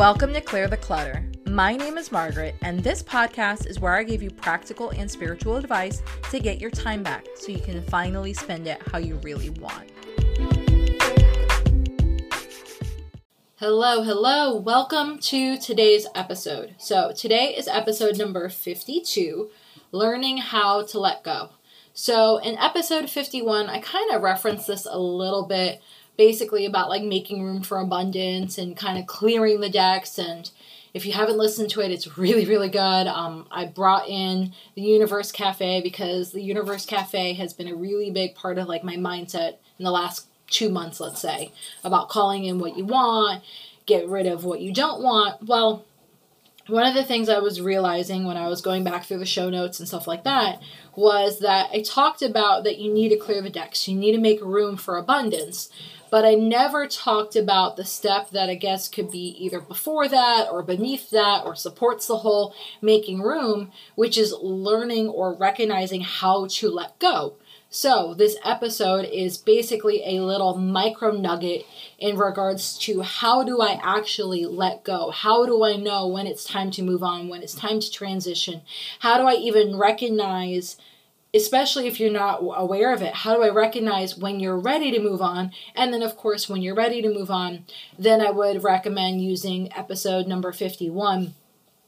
Welcome to Clear the Clutter. My name is Margaret, and this podcast is where I give you practical and spiritual advice to get your time back so you can finally spend it how you really want. Hello, hello. Welcome to today's episode. So, today is episode number 52 Learning How to Let Go. So, in episode 51, I kind of referenced this a little bit basically about like making room for abundance and kind of clearing the decks and if you haven't listened to it it's really really good. Um, i brought in the universe cafe because the universe cafe has been a really big part of like my mindset in the last two months let's say about calling in what you want get rid of what you don't want. Well one of the things I was realizing when I was going back through the show notes and stuff like that was that I talked about that you need to clear the decks. You need to make room for abundance but I never talked about the step that I guess could be either before that or beneath that or supports the whole making room, which is learning or recognizing how to let go. So, this episode is basically a little micro nugget in regards to how do I actually let go? How do I know when it's time to move on, when it's time to transition? How do I even recognize especially if you're not aware of it how do i recognize when you're ready to move on? And then of course when you're ready to move on then i would recommend using episode number 51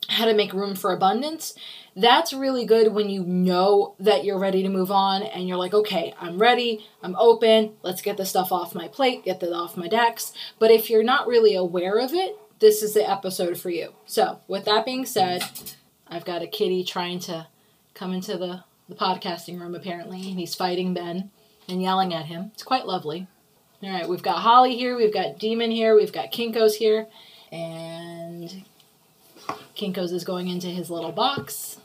how to make room for abundance. That's really good when you know that you're ready to move on and you're like okay i'm ready i'm open let's get the stuff off my plate get that off my decks. But if you're not really aware of it this is the episode for you. So with that being said i've got a kitty trying to come into the the podcasting room apparently, and he's fighting Ben and yelling at him. It's quite lovely. All right, we've got Holly here, we've got Demon here, we've got Kinkos here, and Kinkos is going into his little box.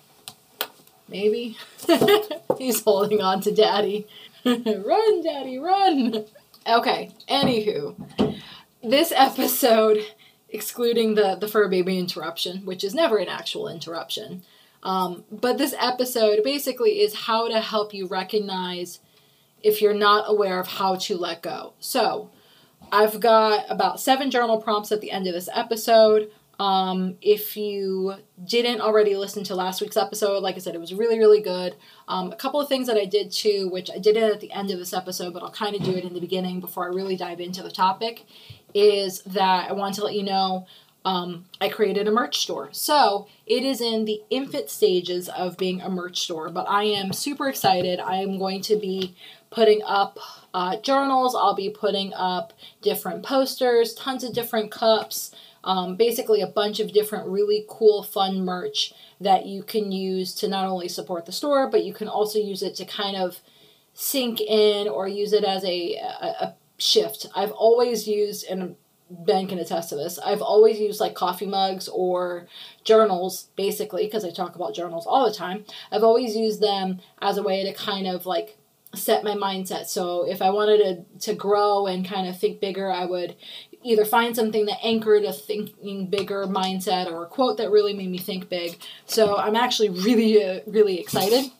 Maybe. he's holding on to Daddy. run, Daddy, run! Okay, anywho, this episode, excluding the, the fur baby interruption, which is never an actual interruption, um, but this episode basically is how to help you recognize if you're not aware of how to let go. So, I've got about seven journal prompts at the end of this episode. Um, if you didn't already listen to last week's episode, like I said, it was really, really good. Um, a couple of things that I did too, which I did it at the end of this episode, but I'll kind of do it in the beginning before I really dive into the topic, is that I want to let you know um, I created a merch store. So it is in the infant stages of being a merch store, but I am super excited. I am going to be putting up uh, journals, I'll be putting up different posters, tons of different cups, um, basically a bunch of different really cool, fun merch that you can use to not only support the store, but you can also use it to kind of sink in or use it as a, a, a shift. I've always used, and Ben can attest to this. I've always used like coffee mugs or journals, basically, because I talk about journals all the time. I've always used them as a way to kind of like set my mindset. So if I wanted to, to grow and kind of think bigger, I would either find something that anchored a thinking bigger mindset or a quote that really made me think big. So I'm actually really, uh, really excited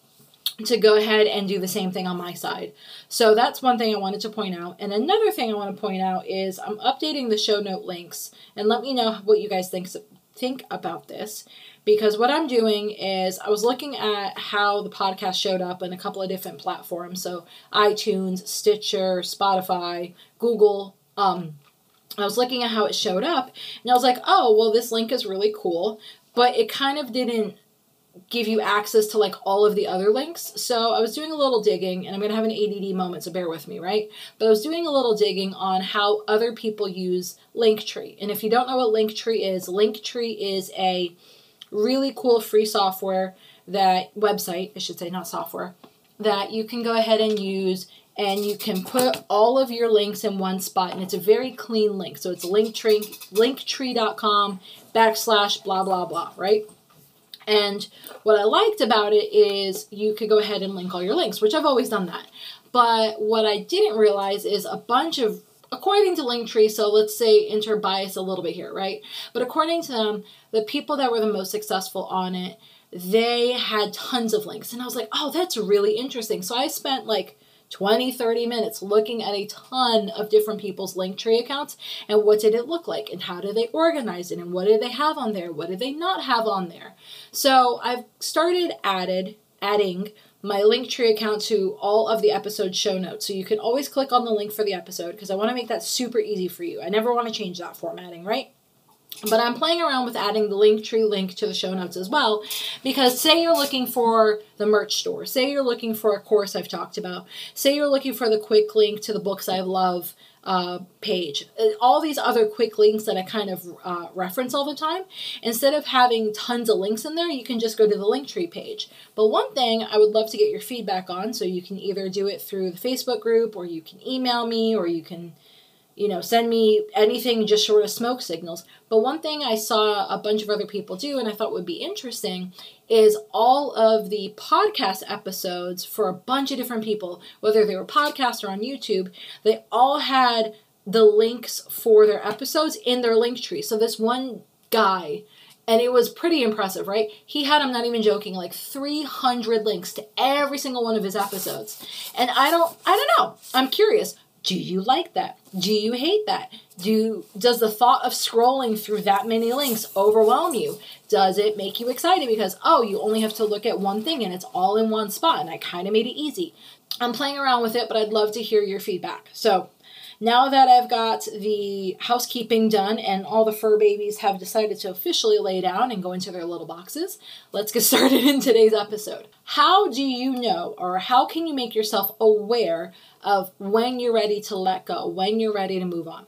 to go ahead and do the same thing on my side. So that's one thing I wanted to point out. And another thing I want to point out is I'm updating the show note links and let me know what you guys think think about this because what I'm doing is I was looking at how the podcast showed up in a couple of different platforms. So iTunes, Stitcher, Spotify, Google, um I was looking at how it showed up and I was like, "Oh, well this link is really cool." But it kind of didn't give you access to like all of the other links. So I was doing a little digging, and I'm going to have an ADD moment, so bear with me, right? But I was doing a little digging on how other people use Linktree. And if you don't know what Linktree is, Linktree is a really cool free software that website, I should say, not software, that you can go ahead and use and you can put all of your links in one spot and it's a very clean link. So it's linktree linktree.com backslash blah blah blah, right? And what I liked about it is you could go ahead and link all your links, which I've always done that. But what I didn't realize is a bunch of according to Linktree, so let's say enter bias a little bit here, right? But according to them, the people that were the most successful on it, they had tons of links. And I was like, oh, that's really interesting. So I spent like 20, 30 minutes looking at a ton of different people's Linktree accounts and what did it look like and how did they organize it and what did they have on there, what did they not have on there. So I've started added adding my Linktree account to all of the episode show notes. So you can always click on the link for the episode because I want to make that super easy for you. I never want to change that formatting, right? But I'm playing around with adding the Linktree link to the show notes as well because say you're looking for the merch store, say you're looking for a course I've talked about, say you're looking for the quick link to the books I love uh, page. Uh, all these other quick links that I kind of uh, reference all the time, instead of having tons of links in there, you can just go to the Linktree page. But one thing I would love to get your feedback on, so you can either do it through the Facebook group, or you can email me, or you can you know, send me anything just short of smoke signals. But one thing I saw a bunch of other people do and I thought would be interesting is all of the podcast episodes for a bunch of different people, whether they were podcasts or on YouTube, they all had the links for their episodes in their Linktree. So this one guy and it was pretty impressive, right? He had, I'm not even joking, like 300 links to every single one of his episodes. And I don't, I don't know. I'm curious. Do you like that? Do you hate that? Do does the thought of scrolling through that many links overwhelm you? Does it make you excited because oh, you only have to look at one thing and it's all in one spot and I kind of made it easy. I'm playing around with it, but I'd love to hear your feedback. So, now that I've got the housekeeping done and all the fur babies have decided to officially lay down and go into their little boxes, let's get started in today's episode. How do you know, or how can you make yourself aware of when you're ready to let go, when you're ready to move on?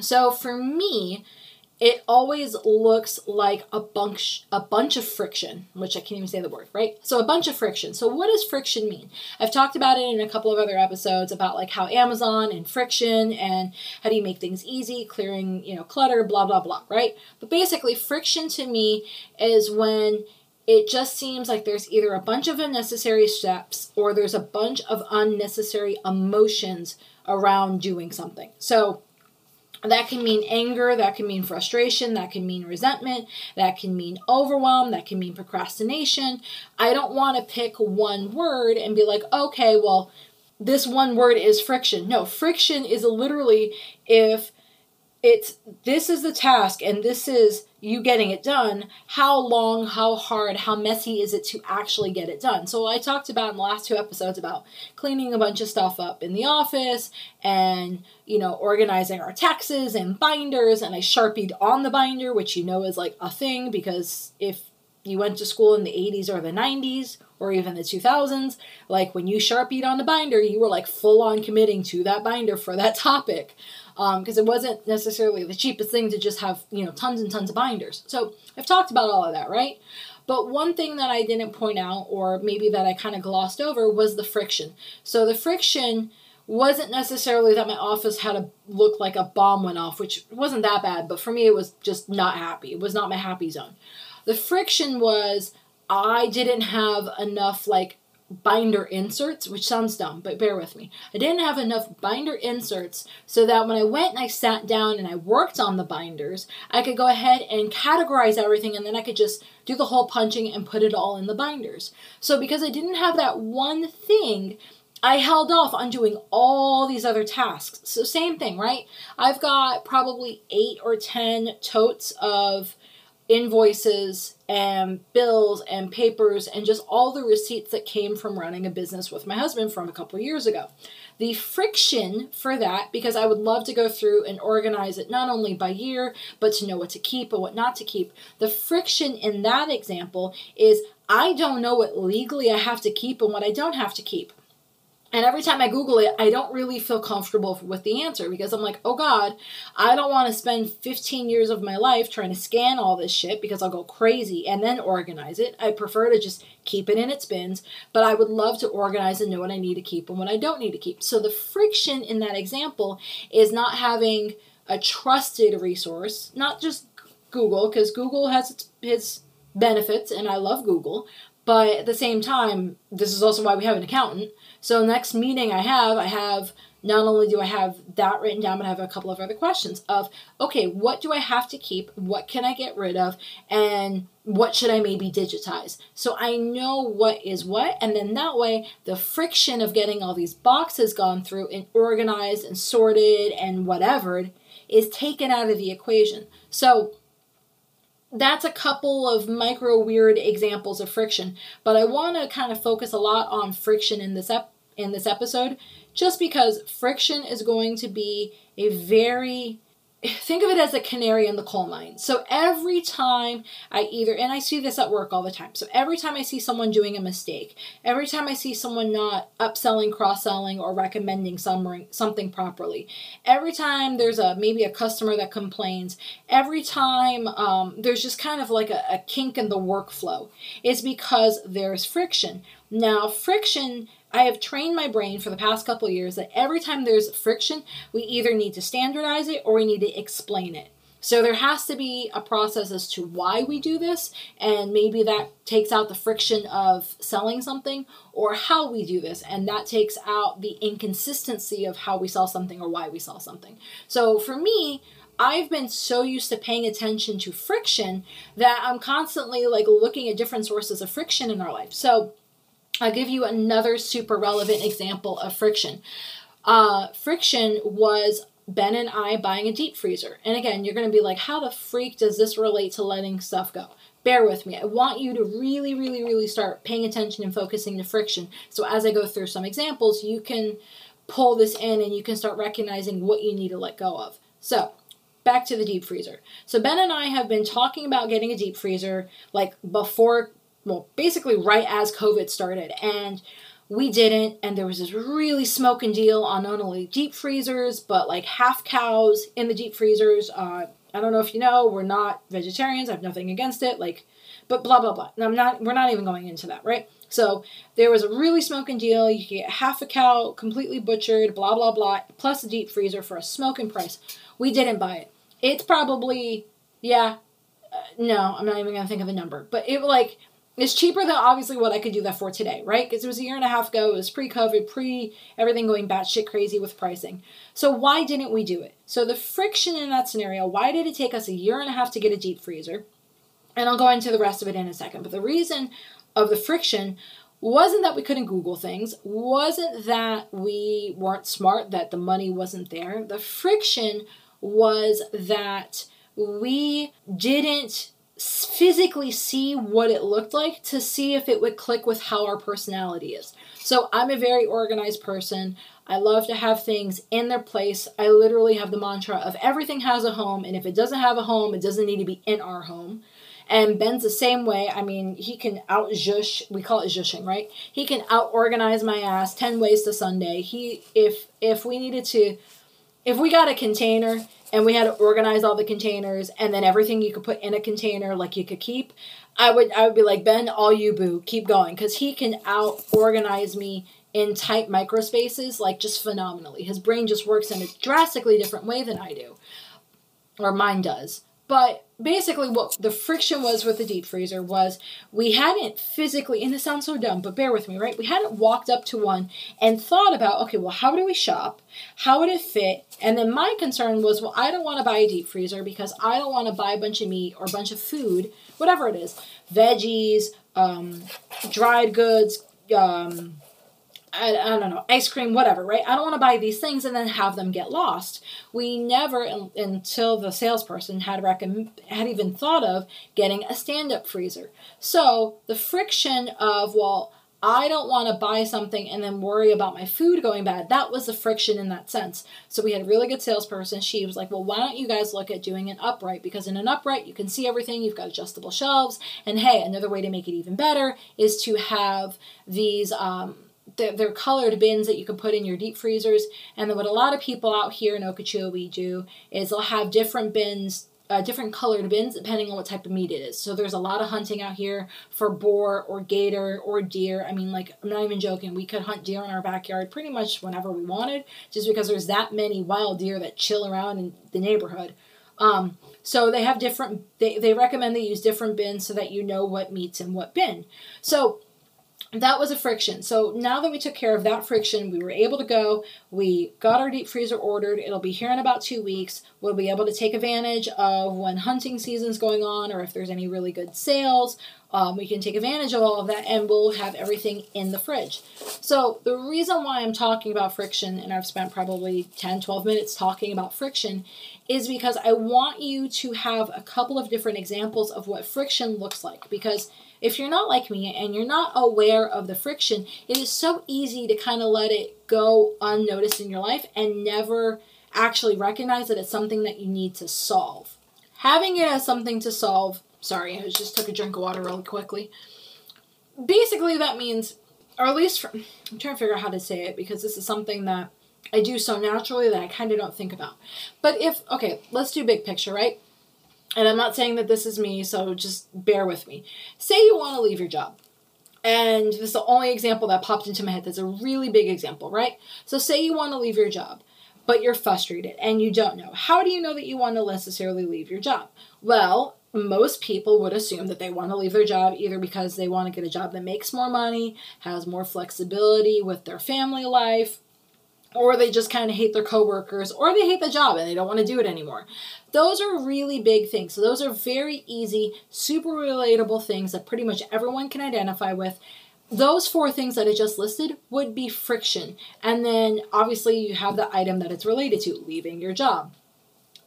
So for me, it always looks like a bunch a bunch of friction, which I can't even say the word, right? So a bunch of friction. So what does friction mean? I've talked about it in a couple of other episodes about like how Amazon and friction and how do you make things easy, clearing, you know, clutter, blah blah blah, right? But basically friction to me is when it just seems like there's either a bunch of unnecessary steps or there's a bunch of unnecessary emotions around doing something. So that can mean anger, that can mean frustration, that can mean resentment, that can mean overwhelm, that can mean procrastination. I don't want to pick one word and be like, okay, well, this one word is friction. No, friction is literally if it's this is the task and this is you getting it done how long how hard how messy is it to actually get it done? So i talked about in the last two episodes about cleaning a bunch of stuff up in the office and you know organizing our taxes and binders and i sharpied on the binder which you know is like a thing because if you went to school in the 80s or the 90s or even the 2000s like when you sharpied on the binder you were like full on committing to that binder for that topic because um, it wasn't necessarily the cheapest thing to just have you know tons and tons of binders. So I've talked about all of that, right? But one thing that I didn't point out, or maybe that I kind of glossed over, was the friction. So the friction wasn't necessarily that my office had to look like a bomb went off, which wasn't that bad, but for me it was just not happy. It was not my happy zone. The friction was I didn't have enough like binder inserts, which sounds dumb, but bear with me. I didn't have enough binder inserts so that when I went and I sat down and I worked on the binders, I could go ahead and categorize everything and then I could just do the whole punching and put it all in the binders. So because I didn't have that one thing, I held off on doing all these other tasks. So same thing, right? I've got probably 8 or 10 totes of invoices and bills and papers and just all the receipts that came from running a business with my husband from a couple years ago. The friction for that, because I would love to go through and organize it not only by year, but to know what to keep and what not to keep. The friction in that example is I don't know what legally I have to keep and what I don't have to keep. And every time I Google it, I don't really feel comfortable with the answer because I'm like, oh God, I don't want to spend 15 years of my life trying to scan all this shit because I'll go crazy and then organize it. I prefer to just keep it in its bins, but I would love to organize and know what I need to keep and what I don't need to keep. So the friction in that example is not having a trusted resource, not just Google, because Google has its, its benefits and I love Google, but at the same time, this is also why we have an accountant so next meeting I have, I have not only do I have that written down, but I have a couple of other questions of, okay, what do I have to keep? What can I get rid of? And what should I maybe digitize? So I know what is what. And then that way, the friction of getting all these boxes gone through and organized and sorted and whatever is taken out of the equation. So that's a couple of micro weird examples of friction, but I want to kind of focus a lot on friction in this ep- in this episode just because friction is going to be a very think of it as a canary in the coal mine. So every time I either, and I see this at work all the time. So every time I see someone doing a mistake, every time I see someone not upselling, cross selling, or recommending something properly, every time there's a maybe a customer that complains, every time um, there's just kind of like a, a kink in the workflow, is because there's friction. Now, friction I have trained my brain for the past couple years that every time there's friction, we either need to standardize it or we need to explain it. So there has to be a process as to why we do this, and maybe that takes out the friction of selling something, or how we do this, and that takes out the inconsistency of how we sell something or why we sell something. So for me, I've been so used to paying attention to friction that I'm constantly like looking at different sources of friction in our life. So I'll give you another super relevant example of friction. Uh, friction was Ben and I buying a deep freezer. And again, you're going to be like, how the freak does this relate to letting stuff go? Bear with me. I want you to really, really, really start paying attention and focusing to friction. So as I go through some examples, you can pull this in and you can start recognizing what you need to let go of. So, back to the deep freezer. So Ben and I have been talking about getting a deep freezer like before well, basically right as COVID started. And we didn't. And there was this really smoking deal on not only deep freezers, but like half cows in the deep freezers. Uh, I don't know if you know, we're not vegetarians. I have nothing against it. Like, but blah blah blah. And I'm not. We're not even going into that, right? So there was a really smoking deal. You could get half a cow completely butchered, blah blah blah, plus a deep freezer for a smoking price. We didn't buy it. It's probably yeah. Uh, no, I'm not even gonna think of a number, but it like it's cheaper than obviously what I could do that for today, right? Because it was a year and a half ago. It was pre-COVID, pre everything going batshit crazy with pricing. So why didn't we do it? So the friction in that scenario. Why did it take us a year and a half to get a deep freezer? And I'll go into the rest of it in a second. But the reason of the friction wasn't that we couldn't Google things, wasn't that we weren't smart, that the money wasn't there. The friction was that we didn't physically see what it looked like to see if it would click with how our personality is. So I'm a very organized person. I love to have things in their place. I literally have the mantra of everything has a home, and if it doesn't have a home, it doesn't need to be in our home. And Ben's the same way. I mean, he can out zhush. We call it zhushing, right? He can out organize my ass ten ways to Sunday. He, if if we needed to, if we got a container and we had to organize all the containers and then everything you could put in a container like you could keep i would i would be like ben all you boo keep going. Because he can out organize me in tight microspaces like just phenomenally. His brain just works in a drastically different way than i do or mine does but basically, what the friction was with the deep freezer was we hadn't physically, and this sounds so dumb, but bear with me, right? We hadn't walked up to one and thought about, okay, well, how do we shop? How would it fit? And then my concern was, well, I don't want to buy a deep freezer because I don't want to buy a bunch of meat or a bunch of food, whatever it is, veggies, um, dried goods, um, I, I, don't know, ice cream, whatever, right? I don't want to buy these things and then have them get lost. We never, until the salesperson had recommend, had even thought of getting a stand-up freezer. So the friction of well, I don't want to buy something and then worry about my food going bad. That was the friction in that sense. So we had a really good salesperson. She was like, Well, why don't you guys look at doing an upright? Because in an upright, you can see everything. You've got adjustable shelves. And hey, another way to make it even better is to have these um, they're, they're, colored bins that you can put in your deep freezers. And then what a lot of people out here in Okeechobee do is they'll have different bins, uh, different colored bins depending on what type of meat it is. So there's a lot of hunting out here for boar or gator or deer. I mean, like I'm not even joking. We could hunt deer in our backyard pretty much whenever we wanted, just because there's that many wild deer that chill around in the neighborhood. Um, so they have different. They they recommend they use different bins so that you know what meat's in what bin. So that was a friction. So now that we took care of that friction, we were able to go. We got our deep freezer ordered. It'll be here in about two weeks. We'll be able to take advantage of when hunting season's going on or if there's any really good sales. Um, we can take advantage of all of that and we'll have everything in the fridge. So, the reason why I'm talking about friction, and I've spent probably 10, 12 minutes talking about friction, is because I want you to have a couple of different examples of what friction looks like. Because if you're not like me and you're not aware of the friction, it is so easy to kind of let it go unnoticed in your life and never actually recognize that it's something that you need to solve. Having it as something to solve, sorry, I just took a drink of water really quickly. Basically, that means, or at least I'm trying to figure out how to say it because this is something that I do so naturally that I kind of don't think about. But if, okay, let's do big picture, right? And I'm not saying that this is me, so just bear with me. Say you want to leave your job. And this is the only example that popped into my head that's a really big example, right? So, say you want to leave your job, but you're frustrated and you don't know. How do you know that you want to necessarily leave your job? Well, most people would assume that they want to leave their job either because they want to get a job that makes more money, has more flexibility with their family life, or they just kind of hate their coworkers, or they hate the job and they don't want to do it anymore. Those are really big things. So, those are very easy, super relatable things that pretty much everyone can identify with. Those four things that I just listed would be friction. And then obviously, you have the item that it's related to leaving your job.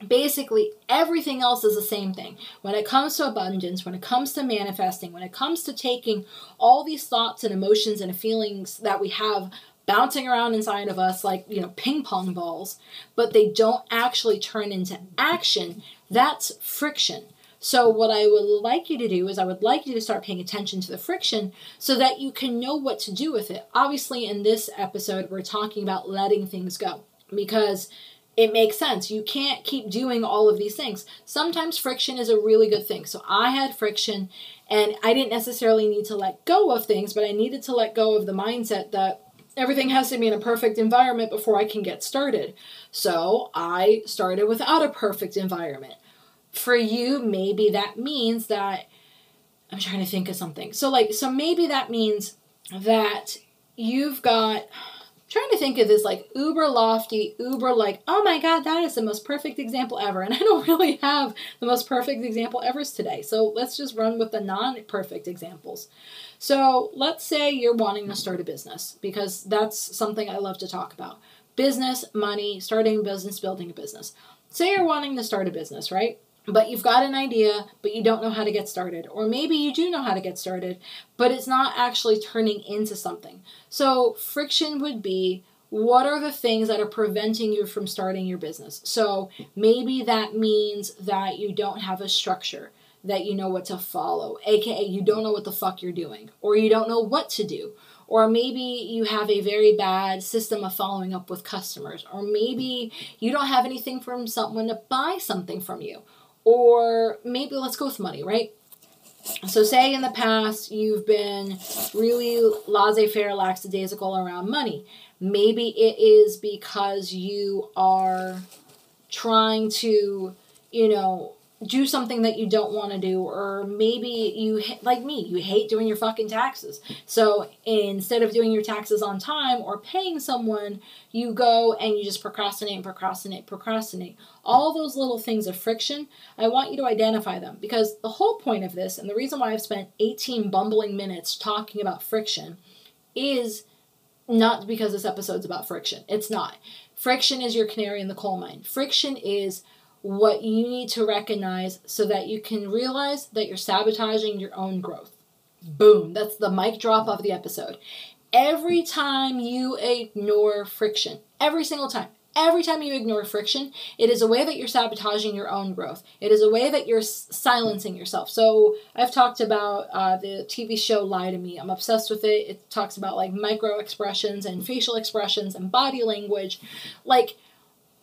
Basically, everything else is the same thing. When it comes to abundance, when it comes to manifesting, when it comes to taking all these thoughts and emotions and feelings that we have bouncing around inside of us like, you know, ping pong balls, but they don't actually turn into action, that's friction. So, what I would like you to do is, I would like you to start paying attention to the friction so that you can know what to do with it. Obviously, in this episode, we're talking about letting things go because it makes sense. You can't keep doing all of these things. Sometimes friction is a really good thing. So, I had friction and I didn't necessarily need to let go of things, but I needed to let go of the mindset that everything has to be in a perfect environment before I can get started. So I started without a perfect environment. For you, maybe that means that I'm trying to think of something. So, like, so maybe that means that you've got trying to think of this like uber lofty, uber like, oh my god, that is the most perfect example ever. And I don't really have the most perfect example ever today. So let's just run with the non perfect examples. So let's say you're wanting to start a business because that's something I love to talk about. Business, money, starting a business, building a business. Say you're wanting to start a business, right? But you've got an idea, but you don't know how to get started. Or maybe you do know how to get started, but it's not actually turning into something. So, friction would be what are the things that are preventing you from starting your business? So, maybe that means that you don't have a structure that you know what to follow, aka you don't know what the fuck you're doing, or you don't know what to do, or maybe you have a very bad system of following up with customers, or maybe you don't have anything from someone to buy something from you, or maybe let's go with money, right? So, say in the past you've been really laissez faire, lackadaisical around money. Maybe it is because you are trying to, you know, do something that you don't want to do or maybe you like me you hate doing your fucking taxes. So instead of doing your taxes on time or paying someone you go and you just procrastinate and procrastinate procrastinate. All those little things of friction i want you to identify them because the whole point of this and the reason why i've spent 18 bumbling minutes talking about friction is not because this episode's about friction. It's not. Friction is your canary in the coal mine. Friction is what you need to recognize so that you can realize that you're sabotaging your own growth. Boom, that's the mic drop of the episode. Every time you ignore friction, every single time, every time you ignore friction, it is a way that you're sabotaging your own growth. It is a way that you're silencing yourself. So I've talked about uh, the TV show Lie to Me. I'm obsessed with it. It talks about like micro expressions and facial expressions and body language. Like,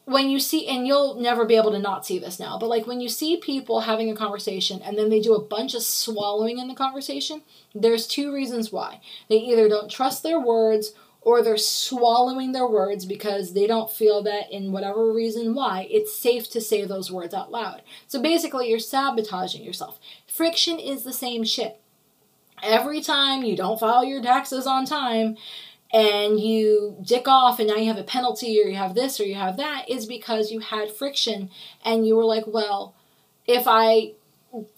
when you see and you'll never be able to not see this now but like when you see people having a conversation and then they do a bunch of swallowing in the conversation there's two reasons why. They either don't trust their words or they're swallowing their words because they don't feel that in whatever reason why it's safe to say those words out loud. So basically you're sabotaging yourself. Friction is the same shit. Every time you don't file your taxes on time and you dick off and now you have a penalty or you have this or you have that is because you had friction and you were like, well, if I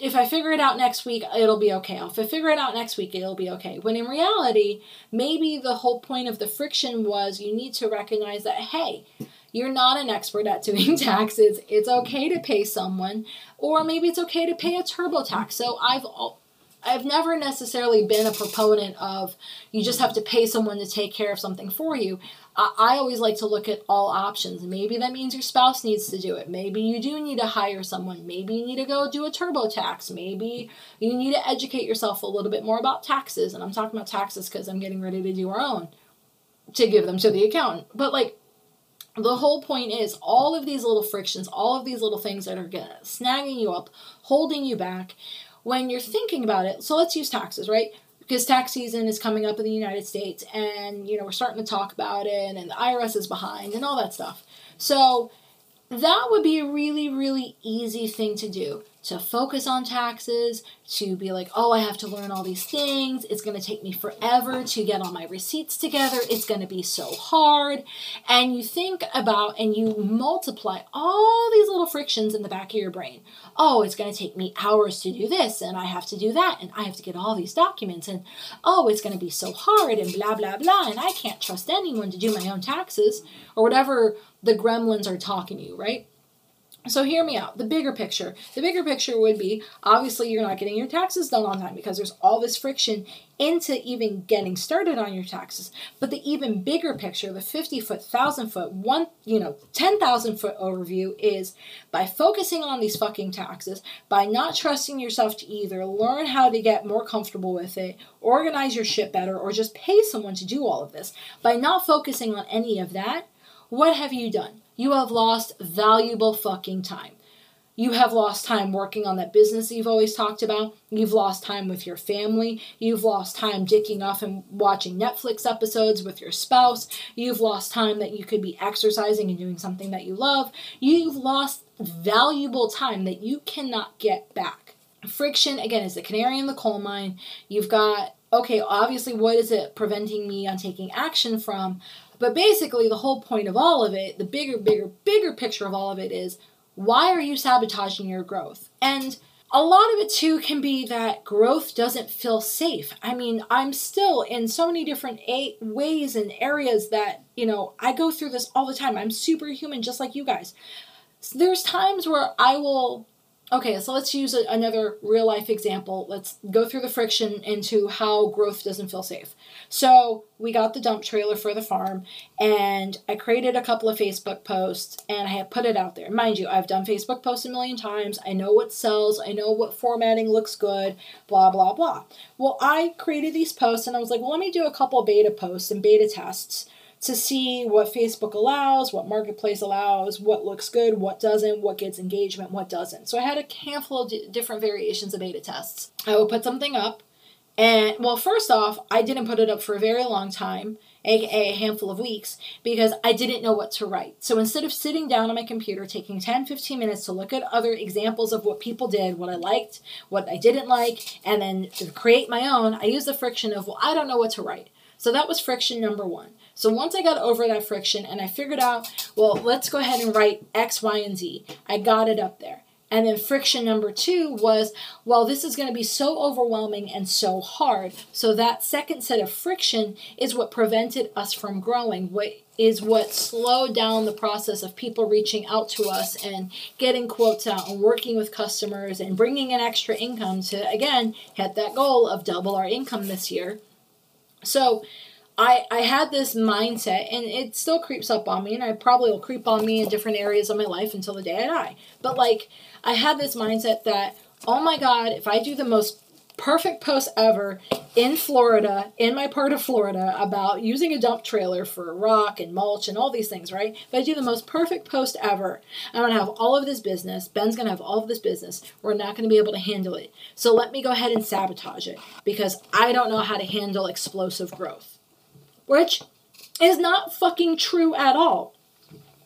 if I figure it out next week, it'll be okay. If I figure it out next week, it'll be okay. When in reality, maybe the whole point of the friction was you need to recognize that, hey, you're not an expert at doing taxes. It's okay to pay someone, or maybe it's okay to pay a TurboTax. So I've I've never necessarily been a proponent of you just have to pay someone to take care of something for you. I, I always like to look at all options. Maybe that means your spouse needs to do it. Maybe you do need to hire someone. Maybe you need to go do a TurboTax. Maybe you need to educate yourself a little bit more about taxes. And I'm talking about taxes because I'm getting ready to do our own to give them to the accountant. But like the whole point is all of these little frictions, all of these little things that are gonna snagging you up, holding you back when you're thinking about it. So let's use taxes, right? Because tax season is coming up in the United States and you know we're starting to talk about it and the IRS is behind and all that stuff. So that would be a really really easy thing to do to focus on taxes, to be like, oh, I have to learn all these things. It's going to take me forever to get all my receipts together. It's going to be so hard. And you think about and you multiply all these little frictions in the back of your brain. Oh, it's going to take me hours to do this, and I have to do that, and I have to get all these documents, and oh, it's going to be so hard, and blah, blah, blah, and I can't trust anyone to do my own taxes, or whatever the gremlins are talking to you, right? So hear me out. The bigger picture. The bigger picture would be obviously you're not getting your taxes done on time because there's all this friction into even getting started on your taxes. But the even bigger picture, the 50 foot, 1,000 foot, one, you know, 10,000 foot overview is by focusing on these fucking taxes, by not trusting yourself to either learn how to get more comfortable with it, organize your shit better, or just pay someone to do all of this, by not focusing on any of that, what have you done? You have lost valuable fucking time. You have lost time working on that business you've always talked about. You've lost time with your family. You've lost time dicking off and watching Netflix episodes with your spouse. You've lost time that you could be exercising and doing something that you love. You've lost valuable time that you cannot get back. Friction, again, is the canary in the coal mine. You've got, okay, obviously, what is it preventing me on taking action from? But basically, the whole point of all of it, the bigger, bigger, bigger picture of all of it is why are you sabotaging your growth? And a lot of it too can be that growth doesn't feel safe. I mean, I'm still in so many different ways and areas that, you know, I go through this all the time. I'm superhuman just like you guys. So there's times where I will Okay, so let's use a, another real life example. Let's go through the friction into how growth doesn't feel safe. So, we got the dump trailer for the farm, and I created a couple of Facebook posts and I have put it out there. Mind you, I've done Facebook posts a million times. I know what sells, I know what formatting looks good, blah, blah, blah. Well, I created these posts and I was like, well, let me do a couple beta posts and beta tests to see what Facebook allows, what Marketplace allows, what looks good, what doesn't, what gets engagement, what doesn't. So I had a handful of d- different variations of beta tests. I would put something up, and well, first off, I didn't put it up for a very long time, aka a handful of weeks, because I didn't know what to write. So instead of sitting down on my computer, taking 10, 15 minutes to look at other examples of what people did, what I liked, what I didn't like, and then create my own, I used the friction of, well, I don't know what to write. So that was friction number one. So once I got over that friction and I figured out, well, let's go ahead and write X, Y, and Z, I got it up there. And then friction number two was, well, this is going to be so overwhelming and so hard. So that second set of friction is what prevented us from growing, what is what slowed down the process of people reaching out to us and getting quotes out and working with customers and bringing in extra income to, again, hit that goal of double our income this year. So I, I had this mindset and it still creeps up on me and I probably will creep on me in different areas of my life until the day I die. But like I had this mindset that oh my god, if I do the most perfect post ever in Florida, in my part of Florida, about using a dump trailer for rock and mulch and all these things, right? If I do the most perfect post ever, I'm gonna have all of this business. Ben's gonna have all of this business. We're not gonna be able to handle it. So let me go ahead and sabotage it because I don't know how to handle explosive growth which is not fucking true at all.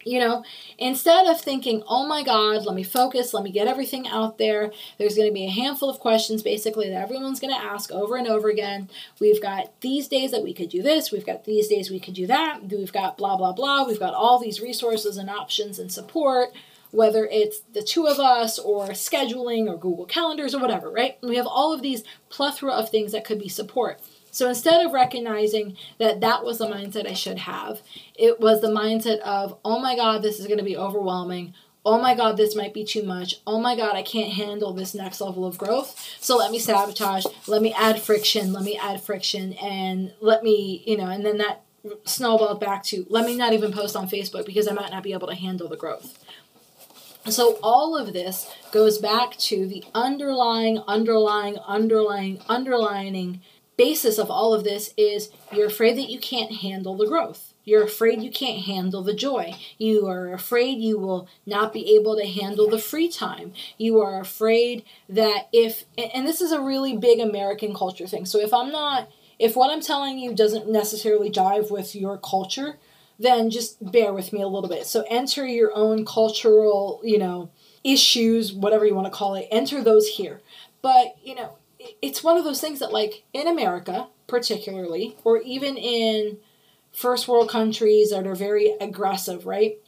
You know, instead of thinking, oh my God, let me focus, let me get everything out there, there's going to be a handful of questions basically that everyone's going to ask over and over again. We've got these days that we could do this, we've got these days we could do that, we've got blah, blah, blah, we've got all these resources and options and support, whether it's the two of us or scheduling or Google Calendars or whatever, right? We have all of these plethora of things that could be support. So instead of recognizing that that was the mindset I should have, it was the mindset of, oh my God, this is going to be overwhelming. Oh my God, this might be too much. Oh my God, I can't handle this next level of growth. So let me sabotage. Let me add friction. Let me add friction. And let me, you know, and then that snowballed back to let me not even post on Facebook because I might not be able to handle the growth. So all of this goes back to the underlying, underlying, underlying, underlining basis of all of this is you're afraid that you can't handle the growth. You're afraid you can't handle the joy. You are afraid you will not be able to handle the free time. You are afraid that if, and this is a really big American culture thing. So if I'm not, if what I'm telling you doesn't necessarily jive with your culture, then just bear with me a little bit. So enter your own cultural, you know, issues, whatever you want to call it, enter those here. But, you know, it's one of those things that like in America particularly or even in first world countries that are very aggressive, right?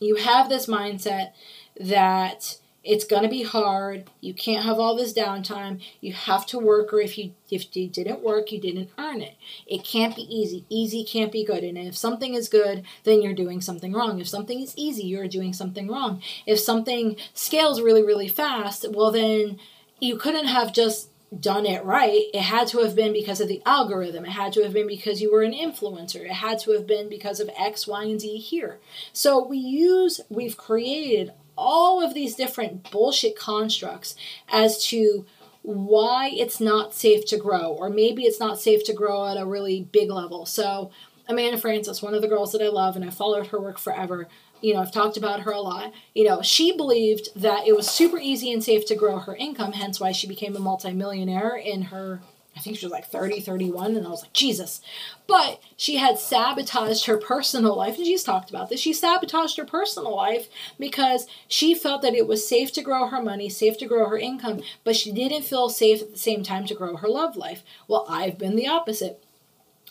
You have this mindset that it's going to be hard. You can't have all this downtime. You have to work or if you if you didn't work, you didn't earn it. It can't be easy. Easy can't be good. And if something is good, then you're doing something wrong. If something is easy, you're doing something wrong. If something scales really really fast, well then you couldn't have just done it right. It had to have been because of the algorithm. It had to have been because you were an influencer. It had to have been because of X, Y, and Z here. So we use, we've created all of these different bullshit constructs as to why it's not safe to grow, or maybe it's not safe to grow at a really big level. So, Amanda Frances, one of the girls that I love, and I followed her work forever, you know, I've talked about her a lot. You know, she believed that it was super easy and safe to grow her income, hence why she became a multimillionaire in her I think she was like 30, 31, and I was like, Jesus. But she had sabotaged her personal life, and she's talked about this. She sabotaged her personal life because she felt that it was safe to grow her money, safe to grow her income, but she didn't feel safe at the same time to grow her love life. Well, I've been the opposite.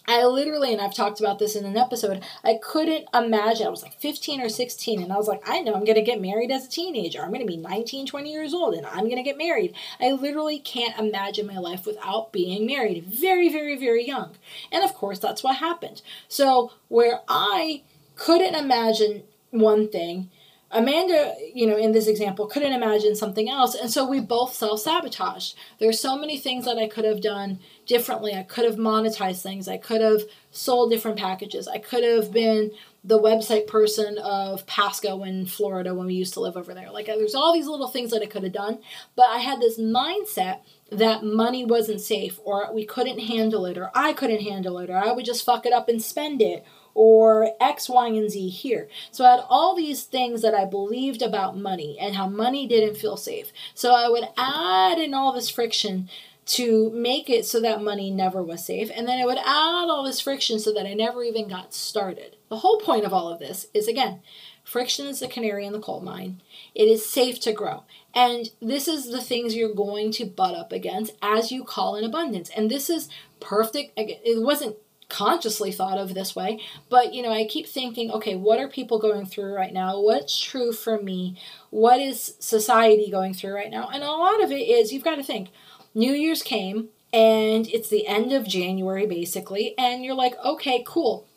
I literally, and I've talked about this in an episode, I couldn't imagine. I was like 15 or 16, and I was like, I know I'm going to get married as a teenager. I'm going to be 19, 20 years old, and I'm going to get married. I literally can't imagine my life without being married. Very, very, very young. And of course, that's what happened. So, where I couldn't imagine one thing, Amanda, you know, in this example, couldn't imagine something else. And so we both self sabotaged. There's so many things that I could have done differently. I could have monetized things. I could have sold different packages. I could have been the website person of Pasco in Florida when we used to live over there. Like, uh, there's all these little things that I could have done. But I had this mindset that money wasn't safe, or we couldn't handle it, or I couldn't handle it, or I would just fuck it up and spend it or X, Y, and Z here. So I had all these things that I believed about money and how money didn't feel safe. So I would add in all this friction to make it so that money never was safe. And then I would add all this friction so that I never even got started. The whole point of all of this is again, friction is the canary in the coal mine. It is safe to grow. And this is the things you're going to butt up against as you call in abundance. And this is perfect. It wasn't consciously thought of this way but you know i keep thinking okay what are people going through right now? What's true for me? What is society going through right now? And a lot of it is you've got to think new year's came and it's the end of january basically and you're like okay cool.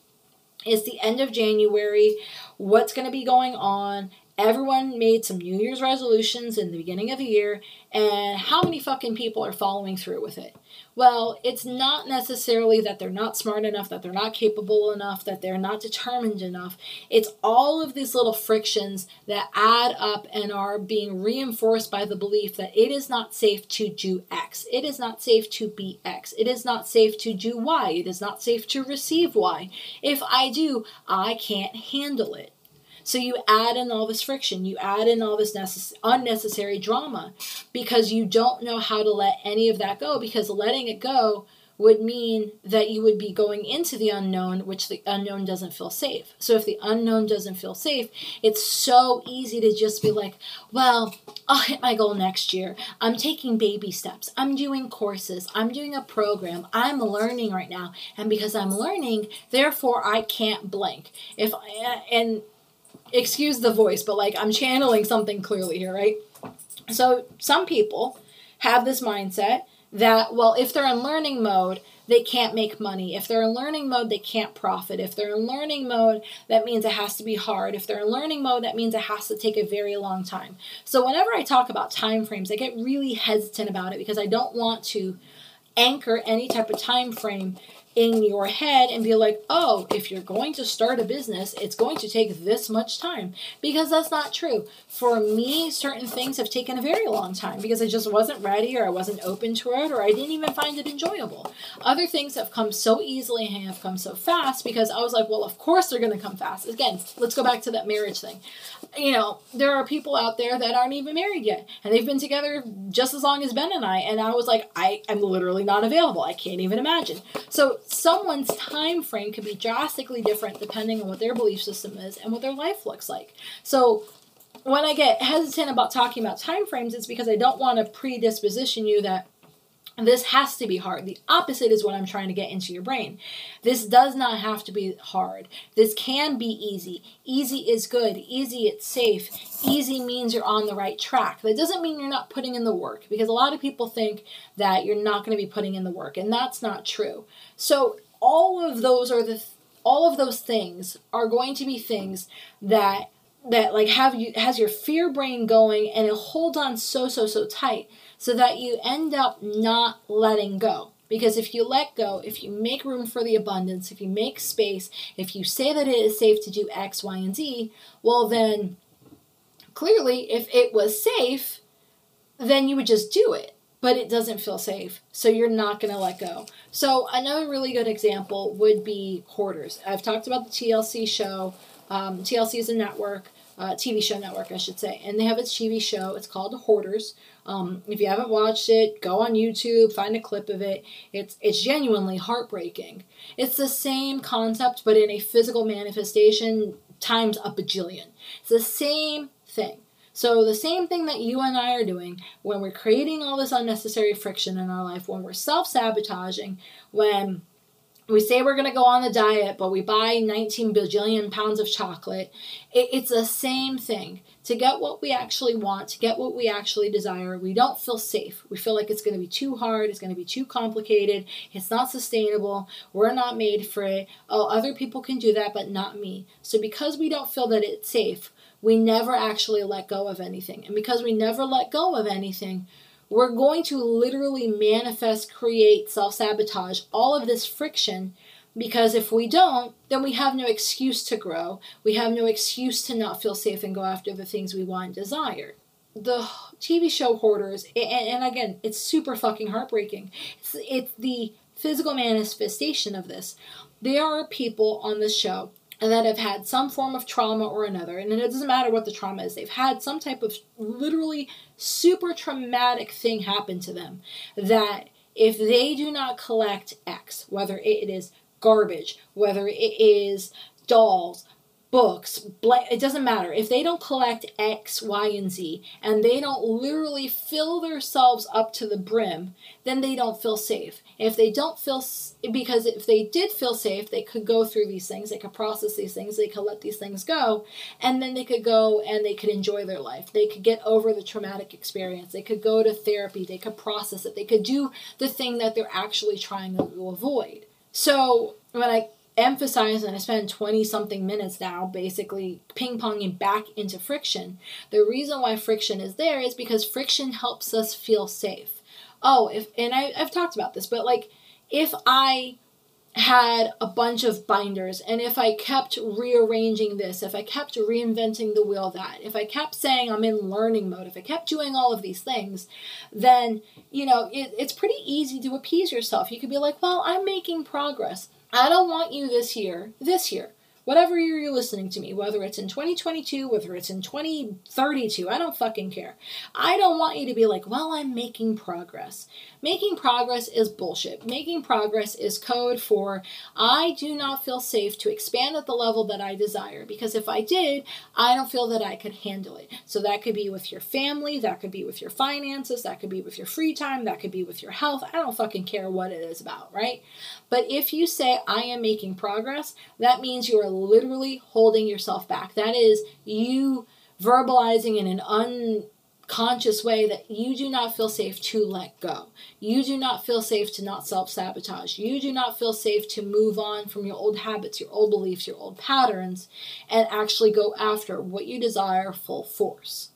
It's the end of january. What's going to be going on everyone made some New Year's resolutions in the beginning of the year, and how many fucking people are following through with it? Well, it's not necessarily that they're not smart enough, that they're not capable enough, that they're not determined enough. It's all of these little frictions that add up and are being reinforced by the belief that it is not safe to do X. It is not safe to be X. It is not safe to do Y. It is not safe to receive Y. If I do, I can't handle it. So you add in all this friction, you add in all this necess- unnecessary drama because you don't know how to let any of that go because letting it go would mean that you would be going into the unknown, which the unknown doesn't feel safe. So if the unknown doesn't feel safe, it's so easy to just be like, well, I'll hit my goal next year. I'm taking baby steps. I'm doing courses. I'm doing a program. I'm learning right now. And because I'm learning, therefore I can't blank. If I, and excuse the voice, but like I'm channeling something clearly here, right? So some people have this mindset that, well, if they're in learning mode, they can't make money. If they're in learning mode, they can't profit. If they're in learning mode, that means it has to be hard. If they're in learning mode, that means it has to take a very long time. So whenever I talk about time frames, I get really hesitant about it because I don't want to anchor any type of time frame in your head and be like, oh, if you're going to start a business, it's going to take this much time. Because that's not true. For me, certain things have taken a very long time because I just wasn't ready or I wasn't open to it or I didn't even find it enjoyable. Other things have come so easily and have come so fast because I was like, well, of course they're going to come fast. Again, let's go back to that marriage thing. You know, there are people out there that aren't even married yet and they've been together just as long as Ben and I. And I was like, I am literally not available. I can't even imagine. So someone's time frame could be drastically different depending on what their belief system is and what their life looks like. So when I get hesitant about talking about time frames, it's because I don't want to predisposition you that this has to be hard. The opposite is what I'm trying to get into your brain. This does not have to be hard. This can be easy. Easy is good. Easy, it's safe. Easy means you're on the right track. That doesn't mean you're not putting in the work because a lot of people think that you're not going to be putting in the work, and that's not true. So, all of those are the all of those things are going to be things that that like have you has your fear brain going and it holds on so so so tight so that you end up not letting go. Because if you let go, if you make room for the abundance, if you make space, if you say that it is safe to do X, Y, and Z, well, then clearly, if it was safe, then you would just do it. But it doesn't feel safe, so you're not going to let go. So, another really good example would be Hoarders. I've talked about the TLC show. Um, TLC is a network, uh, TV show network, I should say, and they have a TV show. It's called Hoarders. Um, if you haven't watched it, go on YouTube, find a clip of it. It's it's genuinely heartbreaking. It's the same concept, but in a physical manifestation times a bajillion. It's the same thing. So the same thing that you and I are doing when we're creating all this unnecessary friction in our life, when we're self-sabotaging, when we say we're going to go on the diet, but we buy 19 bajillion pounds of chocolate. It, it's the same thing. To get what we actually want, to get what we actually desire, we don't feel safe. We feel like it's going to be too hard, it's going to be too complicated, it's not sustainable, we're not made for it. Oh, other people can do that, but not me. So, because we don't feel that it's safe, we never actually let go of anything. And because we never let go of anything, we're going to literally manifest, create, self sabotage, all of this friction because if we don't, then we have no excuse to grow. We have no excuse to not feel safe and go after the things we want and desire. The TV show Hoarders, and, and again, it's super fucking heartbreaking. It's, it's the physical manifestation of this. There are people on this show that have had some form of trauma or another, and it doesn't matter what the trauma is, they've had some type of literally super traumatic thing happen to them that if they do not collect X, whether it is garbage, whether it is dolls, books, it doesn't matter. If they don't collect X, Y, and Z, and they don't literally fill themselves up to the brim, then they don't feel safe. If they don't feel, because if they did feel safe, they could go through these things, they could process these things, they could let these things go, and then they could go and they could enjoy their life. They could get over the traumatic experience. They could go to therapy. They could process it. They could do the thing that they're actually trying to avoid. So when I emphasize and I spend 20 something minutes now basically ping ponging back into friction. The reason why friction is there is because friction helps us feel safe. Oh, if and I, I've talked about this, but like if I had a bunch of binders and if I kept rearranging this, if I kept reinventing the wheel that, if I kept saying I'm in learning mode, if I kept doing all of these things, then, you know, it, it's pretty easy to appease yourself. You could be like, well, I'm making progress. I don't want you this year, this year, whatever year you're listening to me, whether it's in 2022, whether it's in 2032, I don't fucking care. I don't want you to be like, well, I'm making progress. Making progress is bullshit. Making progress is code for I do not feel safe to expand at the level that I desire because if I did, I don't feel that I could handle it. So that could be with your family, that could be with your finances, that could be with your free time, that could be with your health. I don't fucking care what it is about, right? But if you say I am making progress, that means you are literally holding yourself back. That is you verbalizing in an unconscious way that you do not feel safe to let go. You do not feel safe to not self sabotage. You do not feel safe to move on from your old habits, your old beliefs, your old patterns, and actually go after what you desire full force.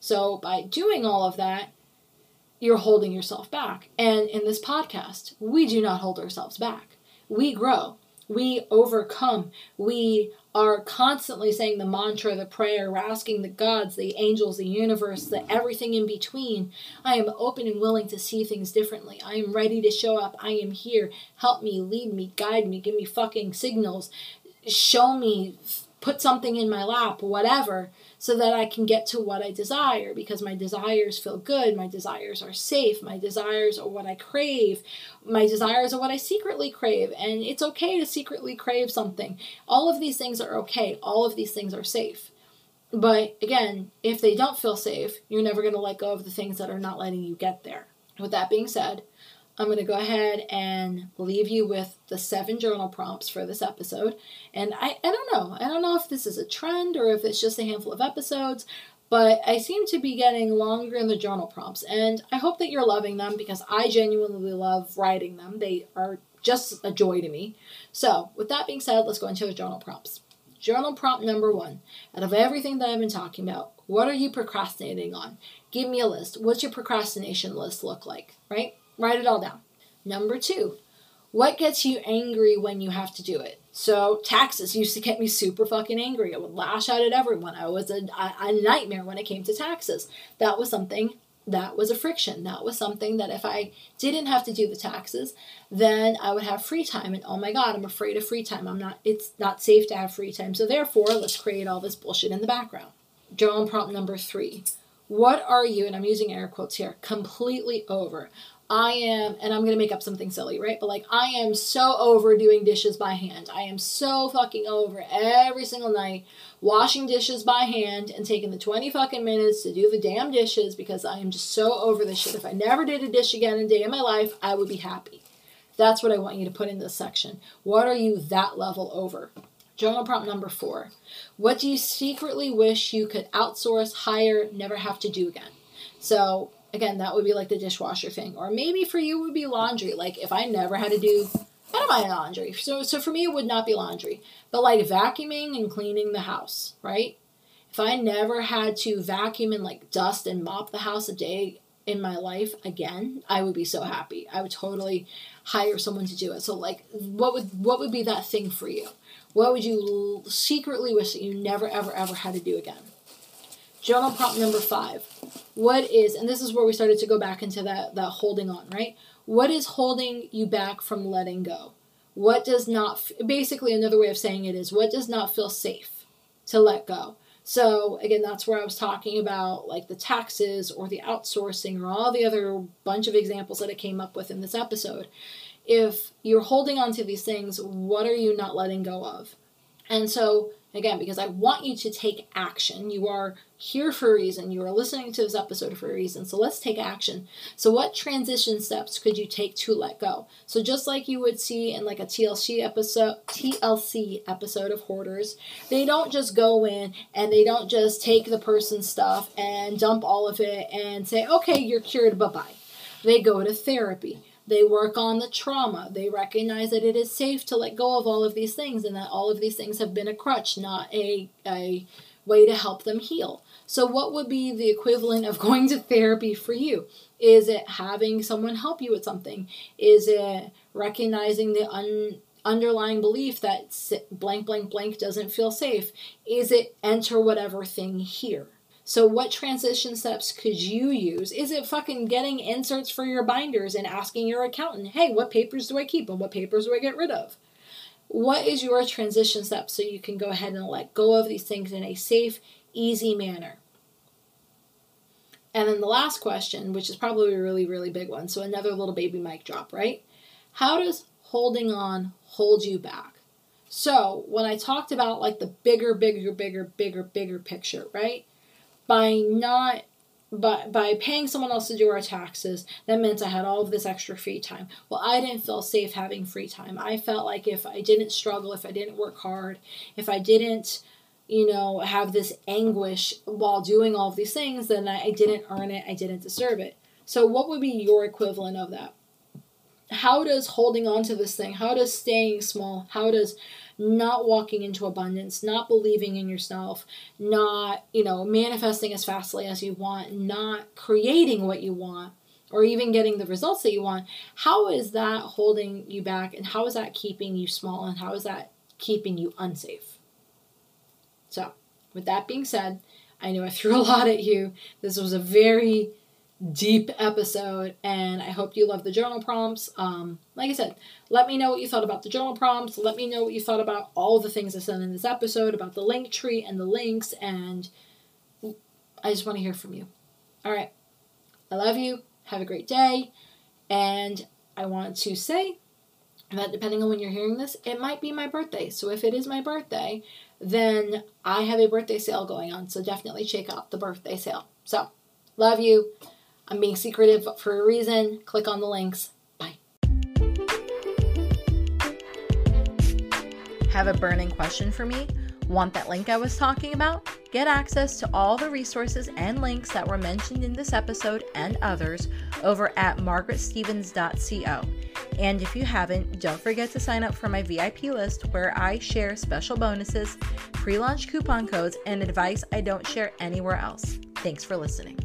So, by doing all of that, you're holding yourself back. And in this podcast, we do not hold ourselves back. We grow we overcome. We are constantly saying the mantra, the prayer, we're asking the gods, the angels, the universe, the everything in between. I am open and willing to see things differently. I am ready to show up. I am here. Help me, lead me, guide me, give me fucking signals. Show me, put something in my lap, whatever so that I can get to what I desire because my desires feel good, my desires are safe, my desires are what I crave, my desires are what I secretly crave, and it's okay to secretly crave something. All of these things are okay, all of these things are safe. But again, if they don't feel safe, you're never going to let go of the things that are not letting you get there. With that being said, I'm going to go ahead and leave you with the seven journal prompts for this episode. And I, I don't know. I don't know if this is a trend or if it's just a handful of episodes, but I seem to be getting longer in the journal prompts. And I hope that you're loving them because I genuinely love writing them. They are just a joy to me. So, with that being said, let's go into the journal prompts. Journal prompt number one out of everything that I've been talking about, what are you procrastinating on? Give me a list. What's your procrastination list look like, right? Write it all down. Number two, what gets you angry when you have to do it? So taxes used to get me super fucking angry. I would lash out at everyone. I was a, a nightmare when it came to taxes. That was something that was a friction. That was something that if I didn't have to do the taxes, then I would have free time. And oh my God, I'm afraid of free time. I'm not, it's not safe to have free time. So therefore, let's create all this bullshit in the background. Journal prompt number three. What are you, and I'm using air quotes here, completely over? I am, and I'm going to make up something silly, right? But like, I am so over doing dishes by hand. I am so fucking over every single night washing dishes by hand and taking the 20 fucking minutes to do the damn dishes because I am just so over this shit. If I never did a dish again in a day in my life, I would be happy. That's what I want you to put in this section. What are you that level over? Journal prompt number four. What do you secretly wish you could outsource, hire, never have to do again? So, again, that would be like the dishwasher thing. Or maybe for you would be laundry. Like if I never had to do I don't mind laundry. So so for me it would not be laundry. But like vacuuming and cleaning the house, right? If I never had to vacuum and like dust and mop the house a day in my life again, I would be so happy. I would totally hire someone to do it. So like what would what would be that thing for you? What would you secretly wish that you never ever ever had to do again? Journal prompt number five. What is, and this is where we started to go back into that, that holding on, right? What is holding you back from letting go? What does not, basically, another way of saying it is, what does not feel safe to let go? So, again, that's where I was talking about like the taxes or the outsourcing or all the other bunch of examples that I came up with in this episode. If you're holding on to these things, what are you not letting go of? And so, again, because I want you to take action, you are here for a reason. You are listening to this episode for a reason. So let's take action. So, what transition steps could you take to let go? So, just like you would see in like a TLC episode, TLC episode of Hoarders, they don't just go in and they don't just take the person's stuff and dump all of it and say, okay, you're cured, bye bye. They go to therapy they work on the trauma. They recognize that it is safe to let go of all of these things and that all of these things have been a crutch, not a, a way to help them heal. So, what would be the equivalent of going to therapy for you? Is it having someone help you with something? Is it recognizing the un, underlying belief that blank, blank, blank doesn't feel safe? Is it enter whatever thing here? So, what transition steps could you use? Is it fucking getting inserts for your binders and asking your accountant, hey, what papers do I keep and what papers do I get rid of? what is your transition step so you can go ahead and let go of these things in a safe, easy manner? And then the last question, which is probably a really, really big one. So another little baby mic drop, right? How does holding on hold you back? So when I talked about like the bigger, bigger, bigger, bigger, bigger picture, right? By not by, by paying someone else to do our taxes, that meant I had all of this extra free time. Well, I didn't feel safe having free time. I felt like if I didn't struggle, if I didn't work hard, if I didn't, you know, have this anguish while doing all of these things, then I, I didn't earn it, I didn't deserve it. So, what would be your equivalent of that? How does holding on to this thing, how does staying small, how does not walking into abundance, not believing in yourself, not, you know, manifesting as fastly as you want, not creating what you want, or even getting the results that you want, how is that holding you back and how is that keeping you small and how is that keeping you unsafe? So, with that being said, I know I threw a lot at you. This was a very deep episode, and I hope you love the journal prompts. Um, like I said, let me know what you thought about the journal prompts. Let me know what you thought about all the things I said in this episode about the Linktree and the links, and I just want to hear from you. All right. I love you. Have a great day. And I want to say that depending on when you're hearing this, it might be my birthday. So if it is my birthday, then I have a birthday sale going on. So definitely check out the birthday sale. So, love you. I'm being secretive for a reason. Click on the links. Bye. Have a burning question for me? Want that link I was talking about? Get access to all the resources and links that were mentioned in this episode and others over at margaretstevens.co. And if you haven't, don't forget to sign up for my VIP list where I share special bonuses, pre launch coupon codes, and advice I don't share anywhere else. Thanks for listening.